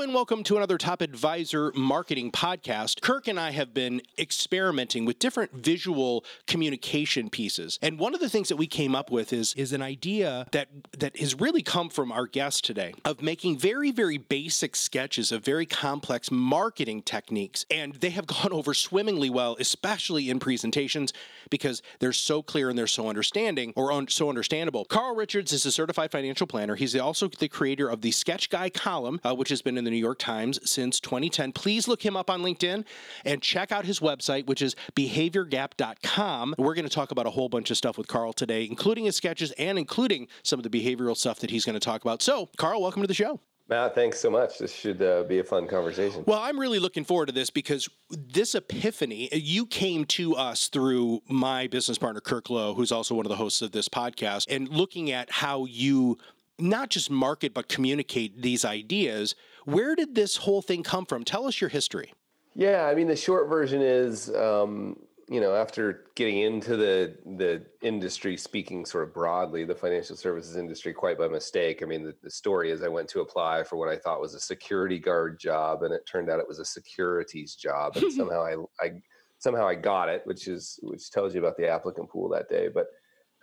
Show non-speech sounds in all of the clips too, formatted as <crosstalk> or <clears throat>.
And welcome to another Top Advisor Marketing Podcast. Kirk and I have been experimenting with different visual communication pieces. And one of the things that we came up with is, is an idea that, that has really come from our guest today of making very, very basic sketches of very complex marketing techniques. And they have <laughs> gone over swimmingly well, especially in presentations, because they're so clear and they're so understanding or so understandable. Carl Richards is a certified financial planner. He's also the creator of the Sketch Guy column, uh, which has been in the New York Times since 2010. Please look him up on LinkedIn and check out his website, which is behaviorgap.com. We're going to talk about a whole bunch of stuff with Carl today, including his sketches and including some of the behavioral stuff that he's going to talk about. So, Carl, welcome to the show. Matt, thanks so much. This should uh, be a fun conversation. Well, I'm really looking forward to this because this epiphany, you came to us through my business partner, Kirk Lowe, who's also one of the hosts of this podcast, and looking at how you not just market, but communicate these ideas. Where did this whole thing come from? Tell us your history. Yeah, I mean, the short version is, um, you know, after getting into the the industry, speaking sort of broadly, the financial services industry, quite by mistake. I mean, the, the story is I went to apply for what I thought was a security guard job, and it turned out it was a securities job, and <laughs> somehow I, I somehow I got it, which is which tells you about the applicant pool that day. But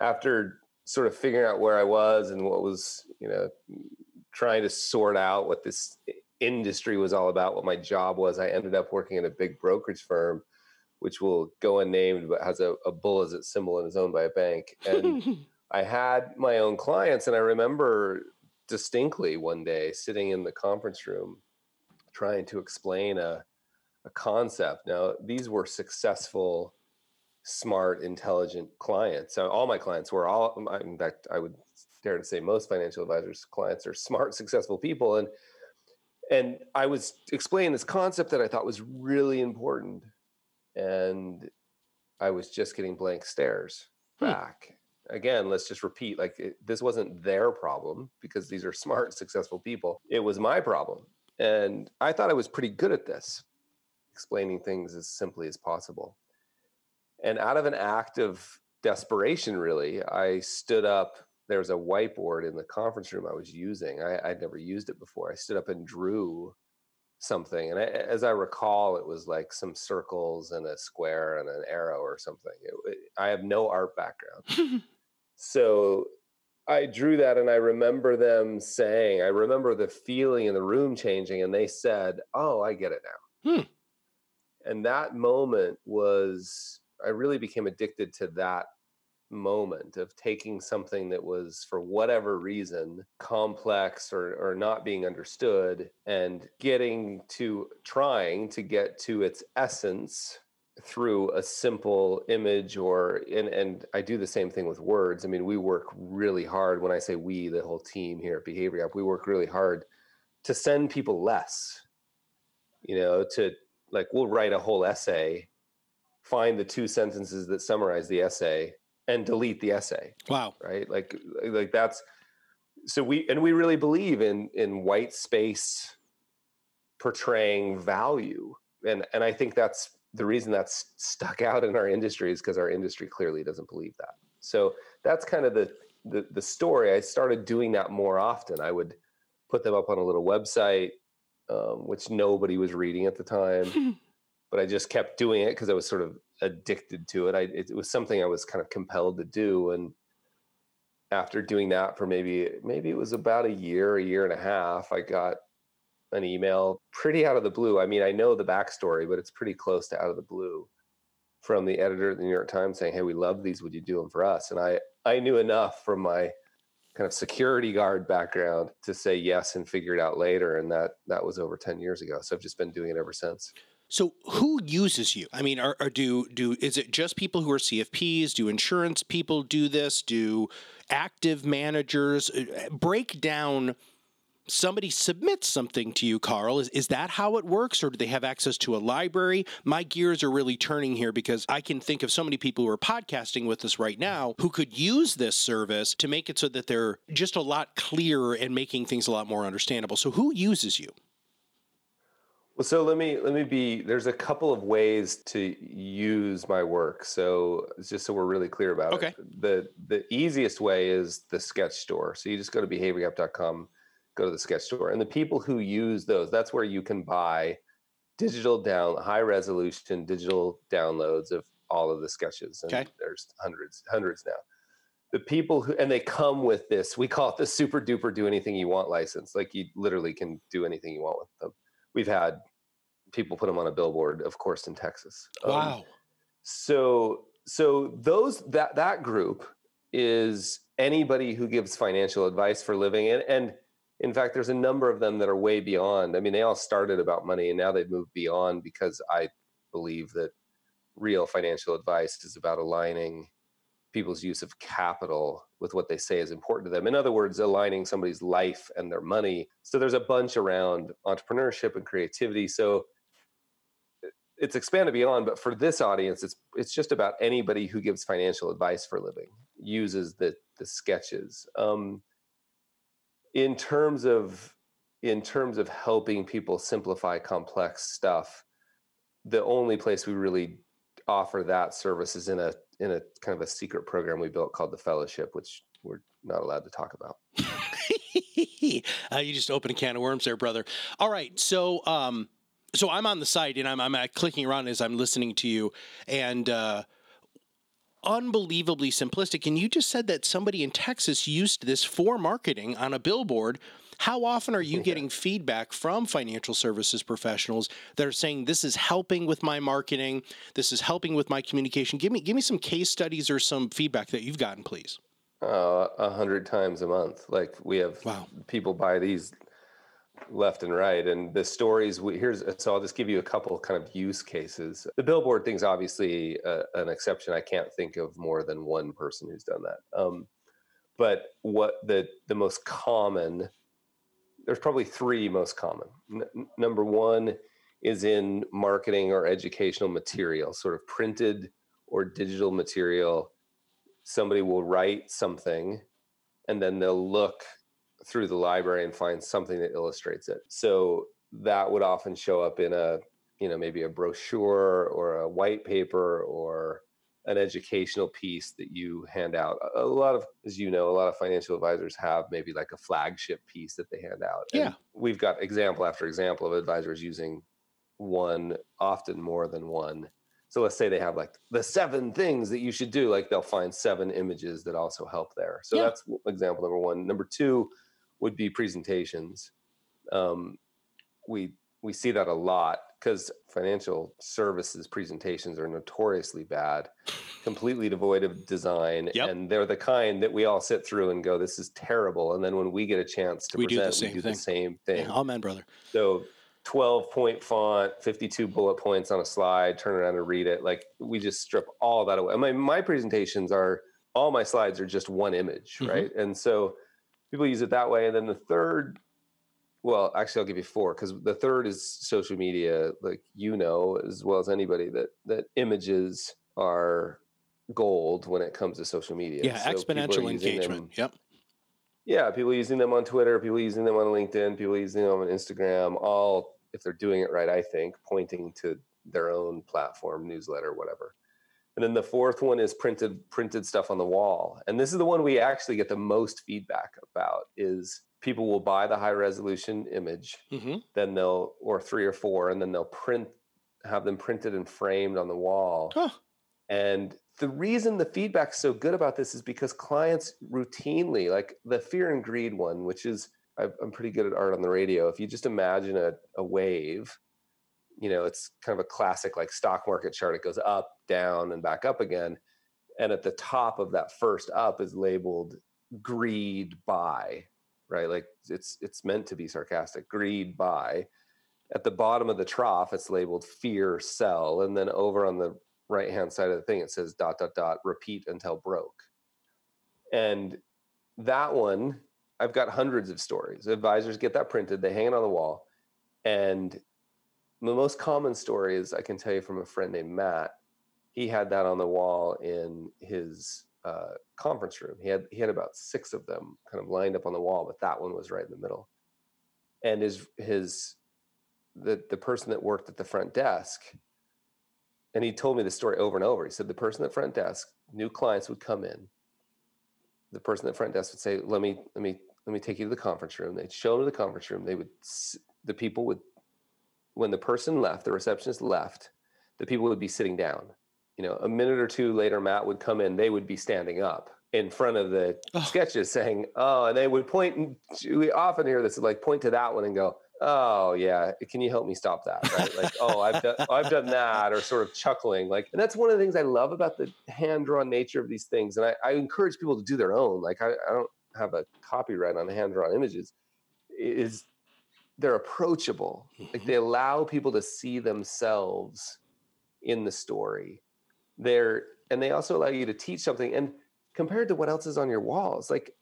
after sort of figuring out where I was and what was, you know, trying to sort out what this industry was all about, what my job was. I ended up working in a big brokerage firm, which will go unnamed, but has a, a bull as its symbol and is owned by a bank. And <laughs> I had my own clients, and I remember distinctly one day sitting in the conference room trying to explain a, a concept. Now, these were successful smart, intelligent clients. So all my clients were all, in fact, I would dare to say most financial advisors' clients are smart, <laughs> successful people. And and I was explaining this concept that I thought was really important, and I was just getting blank stares hmm. back. Again, let's just repeat: like it, this wasn't their problem because these are <laughs> smart, successful people. It was my problem, and I thought I was pretty good at this, explaining things as simply as possible. And out of an act of desperation, really, I stood up. There was a whiteboard in the conference room I was using. I, would never used it before. I stood up and drew something. And I, as I recall, it was like some circles and a square and an arrow or something. It, it, I have no art background. <laughs> so I drew that and I remember them saying, I remember the feeling in the room changing, and they said, Oh, I get it now. Hmm. And that moment was I really became addicted to that moment of taking something that was for whatever reason complex or, or not being understood and getting to trying to get to its essence through a simple image or and and I do the same thing with words. I mean, we work really hard when I say we, the whole team here at Behavior Gap, we work really hard to send people less. You know, to like we'll write a whole essay find the two sentences that summarize the essay and delete the essay. Wow. Right? Like like that's so we and we really believe in in white space portraying value. And and I think that's the reason that's stuck out in our industry is because our industry clearly doesn't believe that. So that's kind of the, the the story. I started doing that more often. I would put them up on a little website, um, which nobody was reading at the time. <laughs> but I just kept doing it because I was sort of addicted to it. I it, was something I was kind of compelled to do, and after doing that for maybe maybe it was about a year, a year and a half, I got an email pretty out of the blue. I mean, I know the backstory, but it's pretty close to out of the blue from the editor of the New York Times saying, "Hey, we love these. Would you do them for us?" And I I knew enough from my kind of security guard background to say yes and figure it out later and that that was over 10 years ago so i've just been doing it ever since so who uses you? I mean, are, are, do do is it just people who are CFPs? Do insurance people do this? Do active managers uh, break down somebody submits something to you, Carl. Is, is that how it works, or do they have access to a library? My gears are really turning here because I can think of so many people who are podcasting with us right now who could use this service to make it so that they're just a lot clearer and making things a lot more understandable. So, who uses you? Well, so let me let me be. There's a couple of ways to use my work. So just so we're really clear about okay. it. The the easiest way is the sketch store. So you just go to behaviorgap.com, go to the sketch store, and the people who use those, that's where you can buy digital down high resolution digital downloads of all of the sketches. And okay. there's hundreds hundreds now. The people who and they come with this. We call it the super duper do anything you want license. Like you literally can do anything you want with them we've had people put them on a billboard, of course, in Texas. Um, wow. Um, so so those that that group is anybody who gives financial advice for living and and in fact there's a number of them that are way beyond i mean they all started about money and now they've moved beyond because i believe that real financial advice is about aligning people's use of capital with what they say is important to them. In other words, aligning somebody's life and their money. So there's a bunch around entrepreneurship and creativity. So it's expanded beyond, but for this audience, it's it's just about anybody who gives financial advice for a living uses the the sketches. Um, in terms of in terms of helping people simplify complex stuff, the only place we really offer that service is in a in a kind of a secret program we built called the Fellowship, which we're not allowed to talk about. <laughs> uh, you just opened a can of worms there, brother. All right, so um, so I'm on the site and I'm I'm uh, clicking around as I'm listening to you, and uh, unbelievably simplistic. And you just said that somebody in Texas used this for marketing on a billboard how often are you <laughs> getting feedback from financial services professionals that are saying this is helping with my marketing, this is helping with my communication? Give me give me some case studies or some feedback that you've gotten, please. Uh, a uh, hundred times a month. Like we have wow. people buy these left and right and the stories we here's so i'll just give you a couple kind of use cases the billboard thing's obviously uh, an exception i can't think of more than one person who's done that um, but what the the most common there's probably three most common. N- number one is in marketing or educational material, sort of printed or digital material. Somebody will write something and then they'll look through the library and find something that illustrates it. So that would often show up in a, you know, maybe a brochure or a white paper or an educational piece that you hand out. A lot of, as you know, a lot of financial advisors have maybe like a flagship piece that they hand out. And yeah. we've got example after example of advisors using one, often more than one. So let's say they have like the seven things that you should do. Like they'll find seven images that also help there. So yeah. that's example number one. Number two would be presentations. Um, we we see that a lot because financial services presentations are notoriously bad, completely devoid of design, yep. and they're the kind that we all sit through and go, "This is terrible." And then when we get a chance to we present, do the same we do thing. the same thing. Yeah, amen, brother. So. 12 point font, 52 bullet points on a slide, turn around and read it. Like we just strip all that away. My, my presentations are all my slides are just one image, mm-hmm. right? And so people use it that way. And then the third well actually i'll give you four because the third is social media like you know as well as anybody that that images are gold when it comes to social media. Yeah so exponential engagement them, yep. Yeah people using them on twitter people using them on linkedin people using them on instagram all if they're doing it right i think pointing to their own platform newsletter whatever and then the fourth one is printed printed stuff on the wall and this is the one we actually get the most feedback about is people will buy the high resolution image, mm-hmm. then they'll or three or four, and then they'll print have them printed and framed on the wall. Huh. And the reason the feedback's so good about this is because clients routinely, like the fear and greed one, which is I'm pretty good at art on the radio. If you just imagine a, a wave, you know, it's kind of a classic like stock market chart. It goes up, down, and back up again. And at the top of that first up is labeled greed buy right? Like it's it's meant to be sarcastic. Greed buy. At the bottom of the trough, it's labeled fear sell, and then over on the right hand side of the thing, it says dot dot dot repeat until broke. And that one I've got hundreds of stories. Advisors get that printed, they hang it on the wall. And the most common story is I can tell you from a friend named Matt. He had that on the wall in his uh, conference room. He had he had about six of them kind of lined up on the wall, but that one was right in the middle. And his his the the person that worked at the front desk, and he told me the story over and over. He said the person at front desk, new clients would come in. The person at front desk would say, "Let me let me let me take you to the conference room." They'd show them to the conference room. They would the people would when the person left, the receptionist left, the people would be sitting down. You know, a minute or two later, Matt would come in, they would be standing up in front of the oh. sketches saying, Oh, and they would point. We often hear this like point to that one and go, Oh yeah, can you help me stop that? Right? Like, oh, I've done, oh, I've done that, or sort of chuckling. Like, and that's one of the things I love about the hand drawn nature of these things. And I, I encourage people to do their own. Like, I, I don't have a copyright on hand drawn images. Is they're approachable. Mm-hmm. Like they allow people to see themselves in the story. They're and they also allow you to teach something. And compared to what else is on your walls, like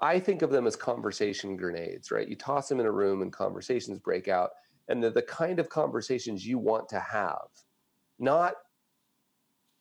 I think of them as conversation grenades, right? You toss them in a room and conversations break out. And they're the kind of conversations you want to have, not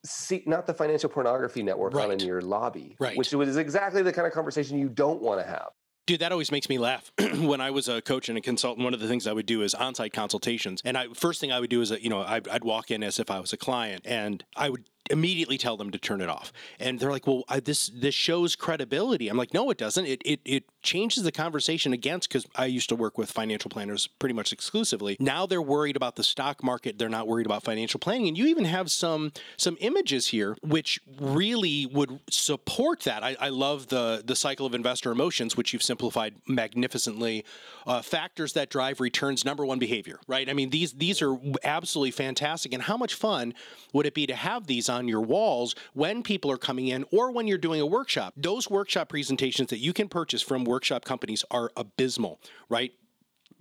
see, not the financial pornography network right. on in your lobby, right. which is exactly the kind of conversation you don't want to have. Dude, that always makes me laugh. <clears throat> when I was a coach and a consultant, one of the things I would do is on-site consultations. And I first thing I would do is, you know, I'd, I'd walk in as if I was a client, and I would immediately tell them to turn it off. And they're like, "Well, I, this this shows credibility." I'm like, "No, it doesn't. It it it changes the conversation against because I used to work with financial planners pretty much exclusively. Now they're worried about the stock market. They're not worried about financial planning. And you even have some some images here which really would support that. I, I love the the cycle of investor emotions, which you've simplified magnificently. Uh, factors that drive returns. Number one, behavior. Right. I mean, these these are absolutely fantastic. And how much fun would it be to have these on your walls when people are coming in or when you're doing a workshop? Those workshop presentations that you can purchase from workshop companies are abysmal, right?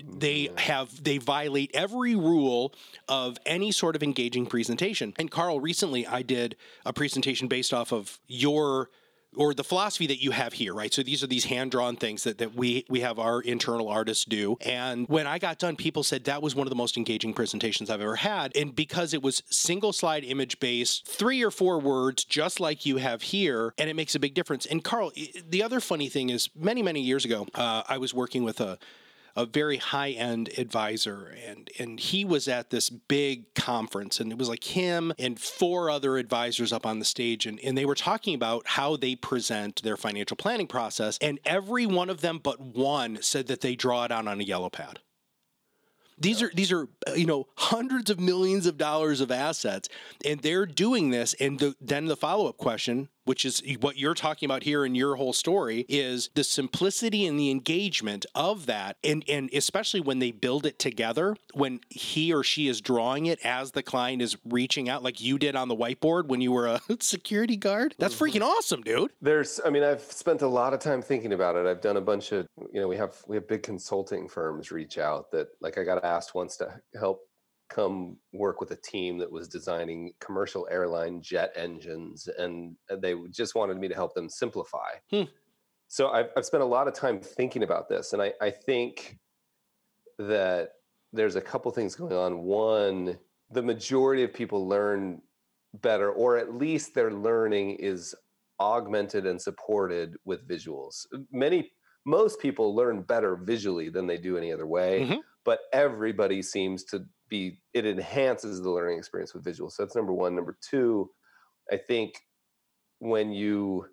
they mm. have they violate every rule of any sort of engaging presentation and carl recently i did a presentation based off of your or the philosophy that you have here, right? So these are these hand drawn things that, that we we have our internal artists do. And when I got done, people said that was one of the most engaging presentations I've ever had. And because it was single slide image based, three or four words, just like you have here, and it makes a big difference. And Carl, the other funny thing is, many many years ago, uh, I was working with a a very high end advisor, and and he was at this big conference, and it was like him and four other advisors up on the stage, and, and they were talking about how they present their financial planning process, and every one of them but one said that they draw it out on a yellow pad. These are these are uh, you know hundreds of millions of dollars of assets, and they're doing this. And the, then the follow up question which is what you're talking about here in your whole story is the simplicity and the engagement of that. And and especially when they build it together when he or she is drawing it as the client is reaching out like you did on the whiteboard when you were a <laughs> security guard. That's mm-hmm. freaking awesome dude. There's i mean i've spent a lot of time thinking about it. I've done a bunch of you know we have we have big consulting firms reach out that like i got asked once to help come work with a team that was designing commercial airline jet engines, and they just wanted me to help them simplify. Hmm. So I've, I've spent a lot of time thinking about this, and I, I think that there's a couple things going on. One, the majority of people learn better, or at least their learning is augmented and supported with visuals. Many, most people learn better visually than they do any other way, mm-hmm. but everybody seems to be it enhances the learning experience with visuals. So that's number one. Number two, I think when you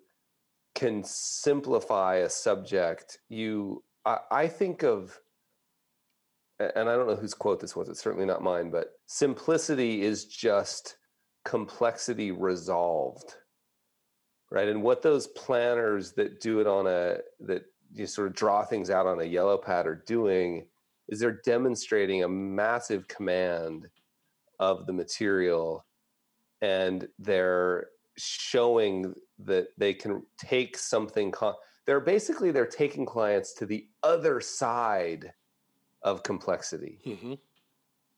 can simplify a subject, you I, I think of and I don't know whose quote this was, it's certainly not mine, but simplicity is just complexity resolved. Right. And what those planners that do it on a that you sort of draw things out on a yellow pad are doing is they're demonstrating a massive command of the material and they're showing that they can take something they're basically they're taking clients to the other side of complexity. Mm-hmm.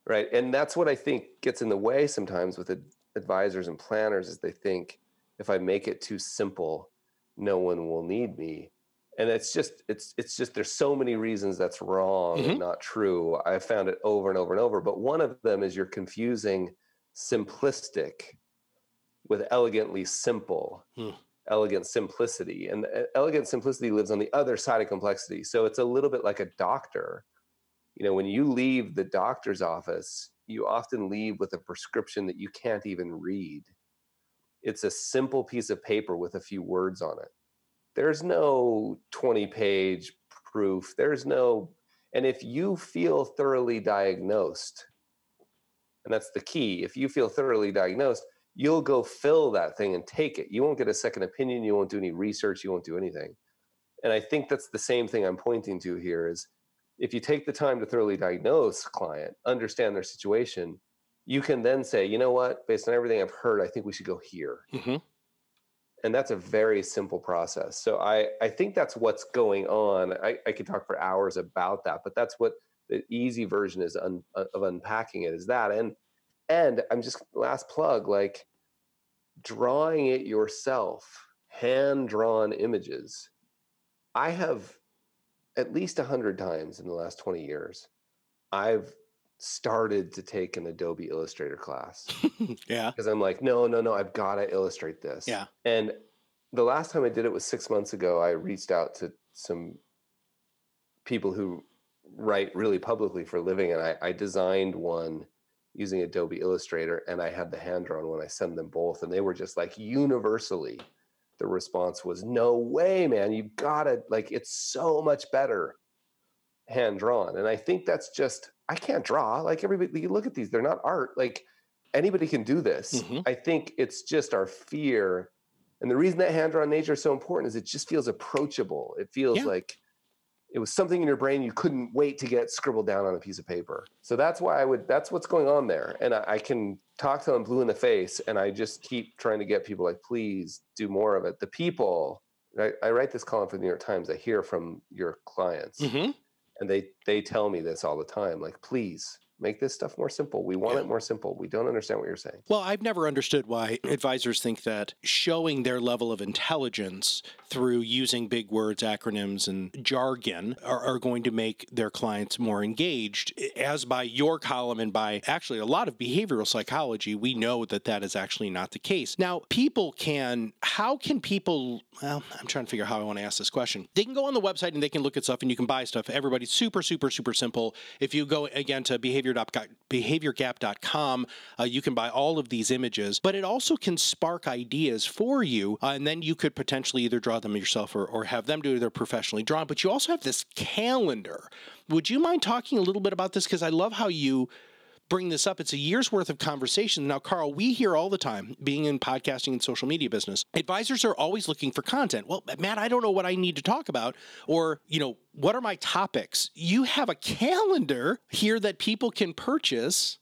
right? And that's what i think gets in the way sometimes with advisors and planners is they think if i make it too simple no one will need me and it's just it's it's just there's so many reasons that's wrong Mhm. and not true. I've found it over and over and over but one of them is you're confusing simplistic with elegantly simple Hmm. elegant simplicity. And uh, elegant simplicity lives on the other side of complexity. So it's a little bit like a doctor. You know when you leave the doctor's office you often leave with a prescription that you can't even read. It's a simple piece of paper with a few words on it there's no 20 page proof there's no and if you feel thoroughly diagnosed and that's the key if you feel thoroughly diagnosed you'll go fill that thing and take it. You won't get a second opinion you won't do any research you won't do anything. And i think that's the same thing i'm pointing to here is if you take the time to thoroughly diagnose client understand their situation you can then say you know what? Based on everything i've heard i think we should go here. Hmm and that's a very simple process. So i i think that's what's going on. I, I could talk for hours about that but that's what the easy version is un, uh, of unpacking it is that and and i'm just last plug like drawing it yourself hand drawn images. I have at least a hundred times in the last 20 years i've started to take an adobe illustrator class <laughs> yeah because i'm like no no no i've got to illustrate this yeah and the last time I did it was six months ago. I reached out to some people who write really publicly for a living, and I, I designed one using Adobe Illustrator, and I had the hand drawn one. I sent them both, and they were just like universally. The response was, "No way, man! You've got to like it's so much better hand drawn." And I think that's just I can't draw like everybody. You look at these; they're not art. Like anybody can do this. Mhm. I think it's just our fear and the reason that hand drawn nature is so important is it just feels approachable. It feels Yeah. like it was something in your brain you couldn't wait to get scribbled down on a piece of paper. So that's why I would, that's what's going on there. And I, I can talk to them blue in the face and I just keep trying to get people like, please do more of it. The people, I, I write this column for the New York Times. I hear from your clients hmm and they, they tell me this all the time. Like, please make this stuff more simple. We want Yeah. it more simple. We don't understand what you're saying. Well, I've never understood why advisors think that showing their level of intelligence through using big words, acronyms, and jargon are, are going to make their clients more engaged. As by your column and by actually a lot of behavioral psychology, we know that that is actually not the case. Now, people can, how can people, well, I'm trying to figure out how I want to ask this question. They can go on the website and they can look at stuff and you can buy stuff. Everybody's super, super, super simple. If you go again to behavior behaviorgap.com, uh, you can buy all of these images, but it also can spark ideas for you. Uh, and then you could potentially either draw them yourself or, or have them do it. They're professionally drawn. But you also have this calendar. Would you mind talking a little bit about this? Because I love how you bring this up. It's a year's worth of conversation. Now, Carl, we hear all the time, being in podcasting and social media business, advisors are always looking for content. Well, Matt, I don't know what I need to talk about, or, you know, what are my topics? You have a calendar here that people can purchase,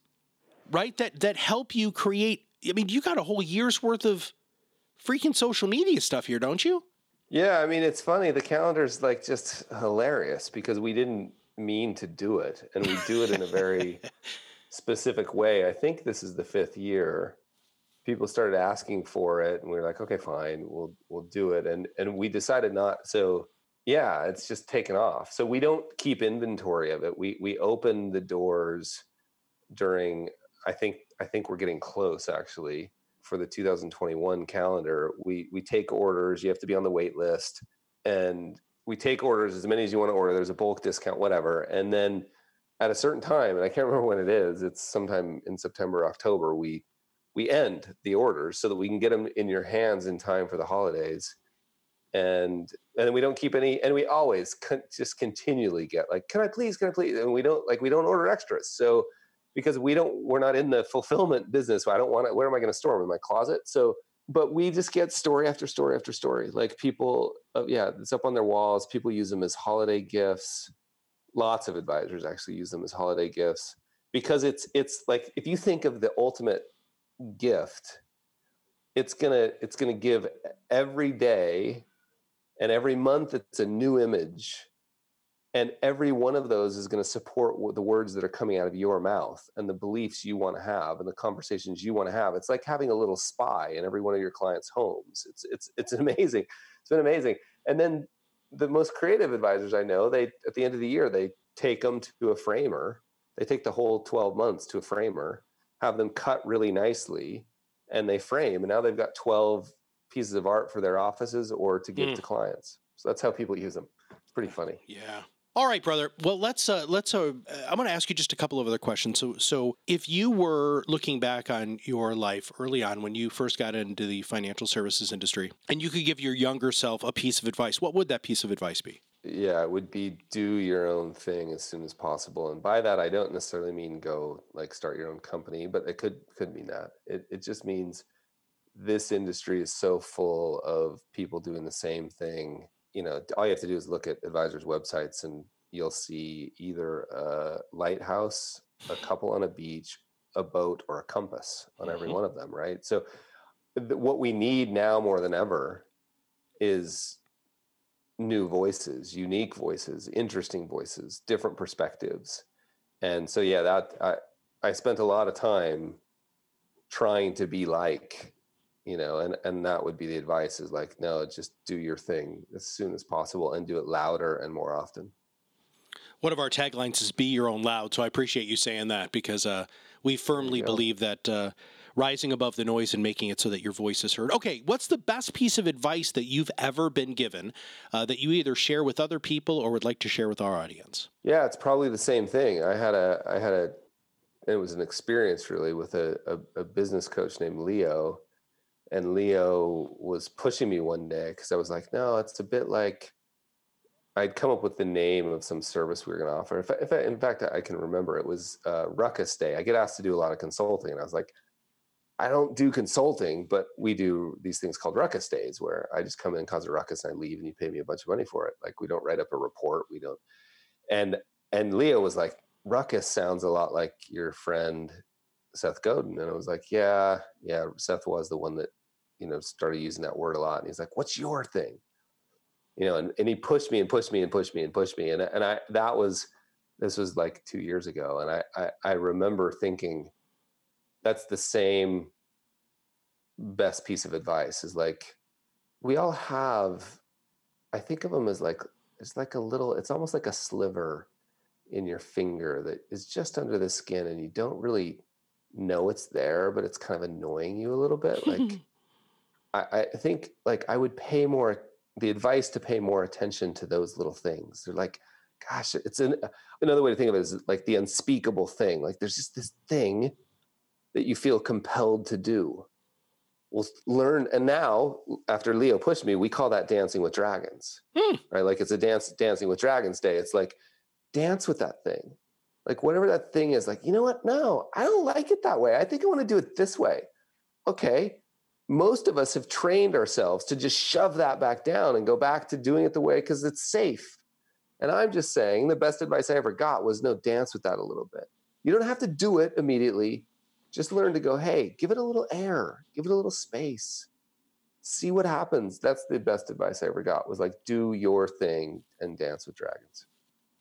right? That that help you create. I mean, you got a whole year's worth of freaking social media stuff here, don't you? Yeah, I mean, it's funny. The calendar's like just hilarious because we didn't mean to do it, and we do it in a very <laughs> specific way. I think this is the fifth year. People started asking for it, and we were like, "Okay, fine, we'll we'll do it." And and we decided not. So yeah, it's just taken off. So we don't keep inventory of it. We we open the doors during. I think I think we're getting close actually for the 2021 calendar. We we take orders. You have to be on the wait list, and we take orders as many as you want to order. There's a bulk discount, whatever, and then at a certain time, and I can't <laughs> remember when it is. It's sometime in September, October. We we end the orders so that we can get them in your hands in time for the holidays, and and we don't keep any. And we always con- just continually get like, "Can I please? Can I please?" And we don't like we don't order extras. So because we don't, we're not in the fulfillment business. So I don't want to. Where am I going to store them in my closet? So but we just get story after story after story. Like people, uh, yeah, it's up on their walls. People use them as holiday gifts lots of advisors actually use them as holiday gifts because it's it's like if you think of the ultimate gift it's gonna it's gonna give every day and every month it's a new image. And every one of those is going to support the words that are coming out of your mouth and the beliefs you want to have and the conversations you want to have. It's like having a little spy in every one of your clients homes. It's it's it's <laughs> amazing. It's been amazing. And then the most creative advisors I know, they at the end of the year they take them to a framer. They take the whole 12 months to a framer, have them cut really nicely, and they frame. And now they've got 12 pieces of art for their offices or to give mm. to clients. So that's how people use them. It's pretty funny. Yeah. All right, brother. Well, let's uh, let's. Uh, I'm going to ask you just a couple of other questions. So, so if you were looking back on your life early on when you first got into the financial services industry, and you could give your younger self a piece of advice, what would that piece of advice be? Yeah, it would be do your own thing as soon as possible. And by that, I don't necessarily mean go like start your own company, but it could could mean that. It it just means this industry is so full of people doing the same thing you know, all you have to do is look at advisors' websites and you'll see either a lighthouse, a couple on a beach, a boat, or a compass on every mm-hmm. one of them, right? So, th- what we need now more than ever is new voices, unique voices, interesting voices, different perspectives. And so, yeah, that I, I spent a lot of time trying to be like you know and and that would be the advice is like no just do your thing as soon as possible and do it louder and more often. One of our taglines is be your own loud so i appreciate you saying that because uh, we firmly believe that uh, rising above the noise and making it so that your voice is heard. Okay what's the best piece of advice that you've ever been given uh, that you either share with other people or would like to share with our audience? Yeah it's probably the same thing. I had a i had a it was an experience really with a, a, a business coach named leo and Leo was pushing me one day because I was like, no, it's a bit like I'd come up with the name of some service we were going to offer. If, I, if I, in fact, I can remember it was uh, Ruckus Day. I get asked to do a lot of consulting, and I was like, I don't do consulting, but we do these things called Ruckus Days, where I just come in and cause a ruckus and I leave, and you pay me a bunch of money for it. Like we don't write up a report, we don't. And and Leo was like, Ruckus sounds a lot like your friend Seth Godin, and I was like, yeah, yeah. Seth was the one that you know, started using that word a lot. And he's like, what's your thing? You know, and, and he pushed me and pushed me and pushed me and pushed me. And, and I, that was, this was like two years ago. And I, I, I remember thinking that's the same best piece of advice is like, we all have, I think of them as like, it's like a little, it's almost like a sliver in your finger that is just under the skin and you don't really know it's there, but it's kind of annoying you a little bit. Like, <laughs> I, I think like I would pay more the advice to pay more attention to those little things. They're like, gosh, it's an, another way to think of it is like the unspeakable thing. Like there's just this thing that you feel compelled to do. We'll learn, and now after Leo pushed me, we call that dancing with dragons, hmm. right? Like it's a dance, dancing with dragons day. It's like dance with that thing, like whatever that thing is. Like you know what? No, I don't like it that way. I think I want to do it this way. Okay, most of us have trained ourselves to just shove that back down and go back to doing it the way because it's safe. And I'm just saying the best advice I ever got was no, dance with that a little bit. You don't have to do it immediately. Just learn to go, hey, give it a little air, give it a little space, see what happens. That's the best advice I ever got was like, do your thing and dance with dragons.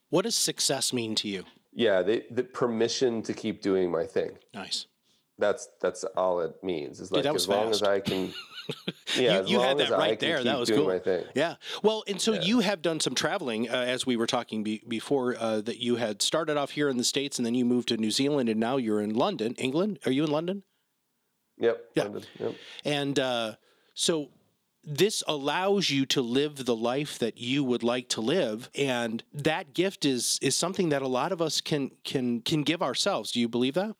What does success mean to you? Yeah, the, the permission to keep doing my thing. Nice that's that's all it means. Is like as fast. <laughs> long as I can. Yeah, you, you had that right there. That was cool. Yeah. Well, and so yeah. you have done some traveling, uh, as we were talking be- before. Uh, that you had started off here in the states, and then you moved to New Zealand, and now you're in London, England. Are you in London? Yep. Yeah. London, yep. And uh, so this allows you to live the life that you would like to live and that gift is is something that a lot of us can can can give ourselves do you believe that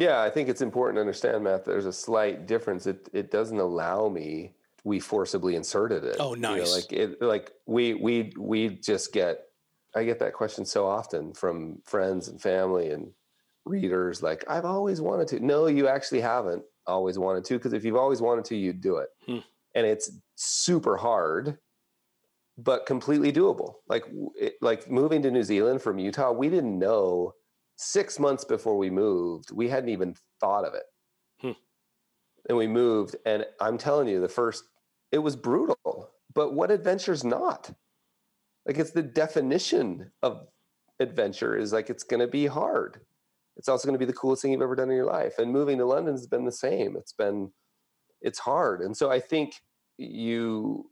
yeah, I think it's important to understand, Matt. There's a slight difference. It it doesn't allow me. We forcibly inserted it. Oh, nice. You know, like it, like we we we just get. I get that question so often from friends and family and readers. Like I've always wanted to. No, you actually haven't always wanted to. Because if you've always wanted to, you'd do it. Hmm. And it's super hard, but completely doable. Like it, like moving to New Zealand from Utah, we didn't know six months before we moved, we hadn't even thought of it. Hmm. And we moved, and I'm telling you, the first, it was brutal. But what adventure's not? Like, it's the definition of adventure is like it's going to be hard. It's also going to be the coolest thing you've ever done in your life. And moving to London has been the same. It's been, it's hard. And so I think you,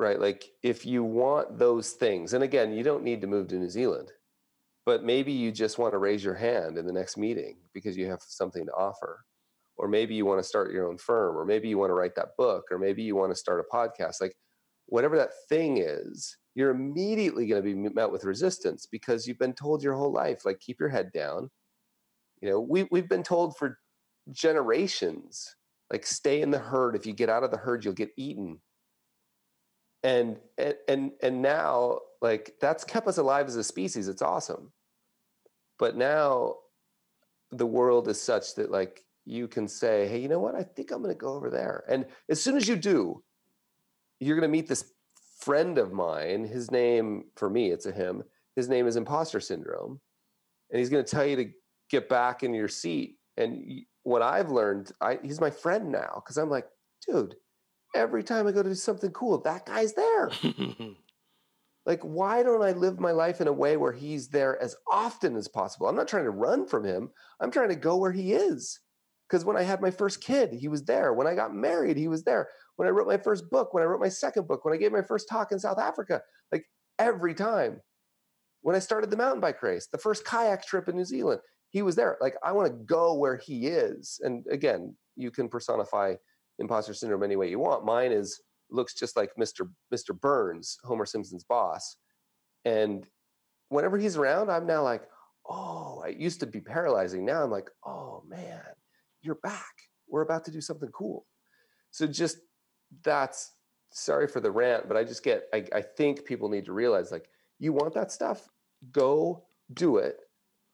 right? Like if you want those things, and again, you don't need to move to New Zealand, but maybe you just want to raise your hand in the next meeting because you have something to offer. Or maybe you want to start your own firm, or maybe you want to write that book, or maybe you want to start a podcast. Like whatever that thing is, you're immediately going to be met with resistance because you've been told your whole life, like, keep your head down. You know, we, we've been told for generations, like, stay in the herd. If you get out of the herd, you'll get eaten. And, and, and, and now, like, that's kept us alive as a species. It's awesome. But now the world is such that, like, you can say, hey, you know what? I think I'm going to go over there. And as soon as you do, you're going to meet this friend of mine. His name, for me, it's a him. His name is imposter syndrome. And he's going to tell you to get back in your seat. And what I've learned, I, he's my friend now because I'm like, dude, every time I go to do something cool, that guy's there. <laughs> like, why don't I live my life in a way where he's there as often as possible? I'm not trying to run from him, I'm trying to go where he is. Because when I had my first kid, he was there. When I got married, he was there when I wrote my first book, when I wrote my second book, when I gave my first talk in South Africa, like every time. When I started the mountain bike race, the first kayak trip in New Zealand, he was there. Like I want to go where he is. And again, you can personify imposter syndrome any way you want. Mine is looks just like Mr. Mr. Burns, Homer Simpson's boss. And whenever he's around, I'm now like, oh, it used to be paralyzing. Now I'm like, oh man, you're back. We're about to do something cool. So just that's sorry for the rant, but I just get, I, I think people need to realize like, you want that stuff, go do it.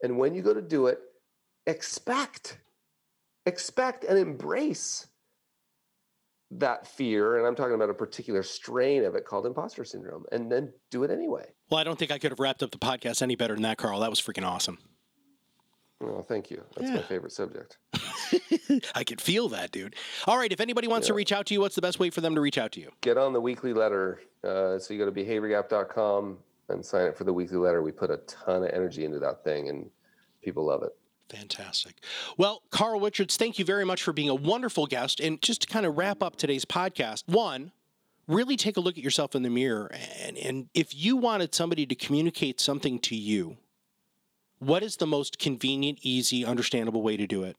And when you go to do it, expect, expect and embrace that fear. And I'm talking about a particular strain of it called imposter syndrome, and then do it anyway. Well, I don't think I could have wrapped up the podcast any better than that, Carl. That was freaking awesome. Oh, thank you. That's yeah. my favorite subject. <laughs> I can feel that, dude. All right. If anybody wants yeah. to reach out to you, what's the best way for them to reach out to you? Get on the weekly letter. Uh, so you go to behaviorgap.com and sign up for the weekly letter. We put a ton of energy into that thing, and people love it. Fantastic. Well, Carl Richards, thank you very much for being a wonderful guest. And just to kind of wrap up today's podcast, one, really take a look at yourself in the mirror. And, and if you wanted somebody to communicate something to you, what is the most convenient, easy, understandable way to do it?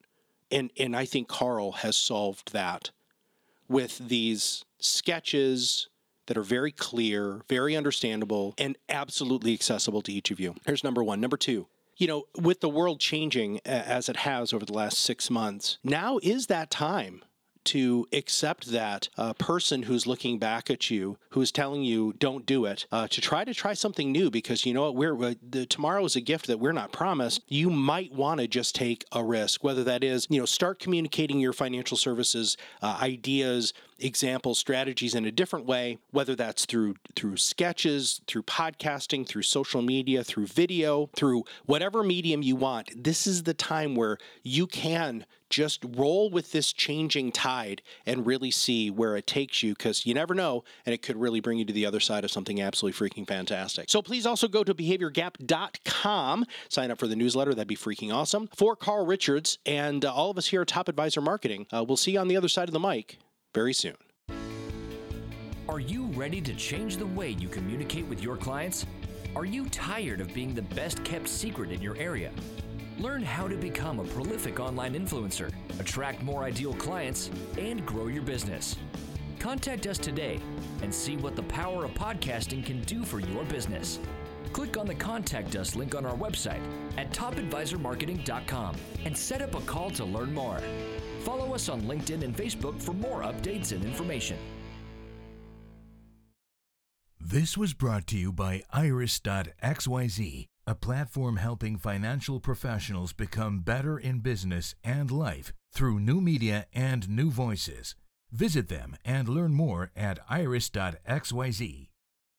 And and I think Carl has solved that with these sketches that are very clear, very understandable, and absolutely accessible to each of you. Here's number 1. Number 2, you know, with the world changing as it has over the last 6 months, now is that time to accept that uh, person who's looking back at you, who's telling you don't do it, uh, to try to try something new because you know what, we're uh, the, tomorrow is a gift that we're not promised. You might want to just take a risk, whether that is you know start communicating your financial services uh, ideas examples, strategies in a different way, whether that's through through sketches, through podcasting, through social media, through video, through whatever medium you want. This is the time where you can just roll with this changing tide and really see where it takes you because you never know and it could really bring you to the other side of something absolutely freaking fantastic. So please also go to behaviorgap.com, sign up for the newsletter. That'd be freaking awesome. For Carl Richards and uh, all of us here at Top Advisor Marketing, uh, we'll see you on the other side of the mic very soon. Are you ready to change the way you communicate with your clients? Are you tired of being the best kept secret in your area? Learn how to become a prolific online influencer, attract more ideal clients, and grow your business. Contact us today and see what the power of podcasting can do for your business. Click on the Contact Us link on our website at topadvisormarketing.com and set up a call to learn more. Follow us on LinkedIn and Facebook for more updates and information. This was brought to you by Iris.xyz, a platform helping financial professionals become better in business and life through new media and new voices. Visit them and learn more at iris.xyz.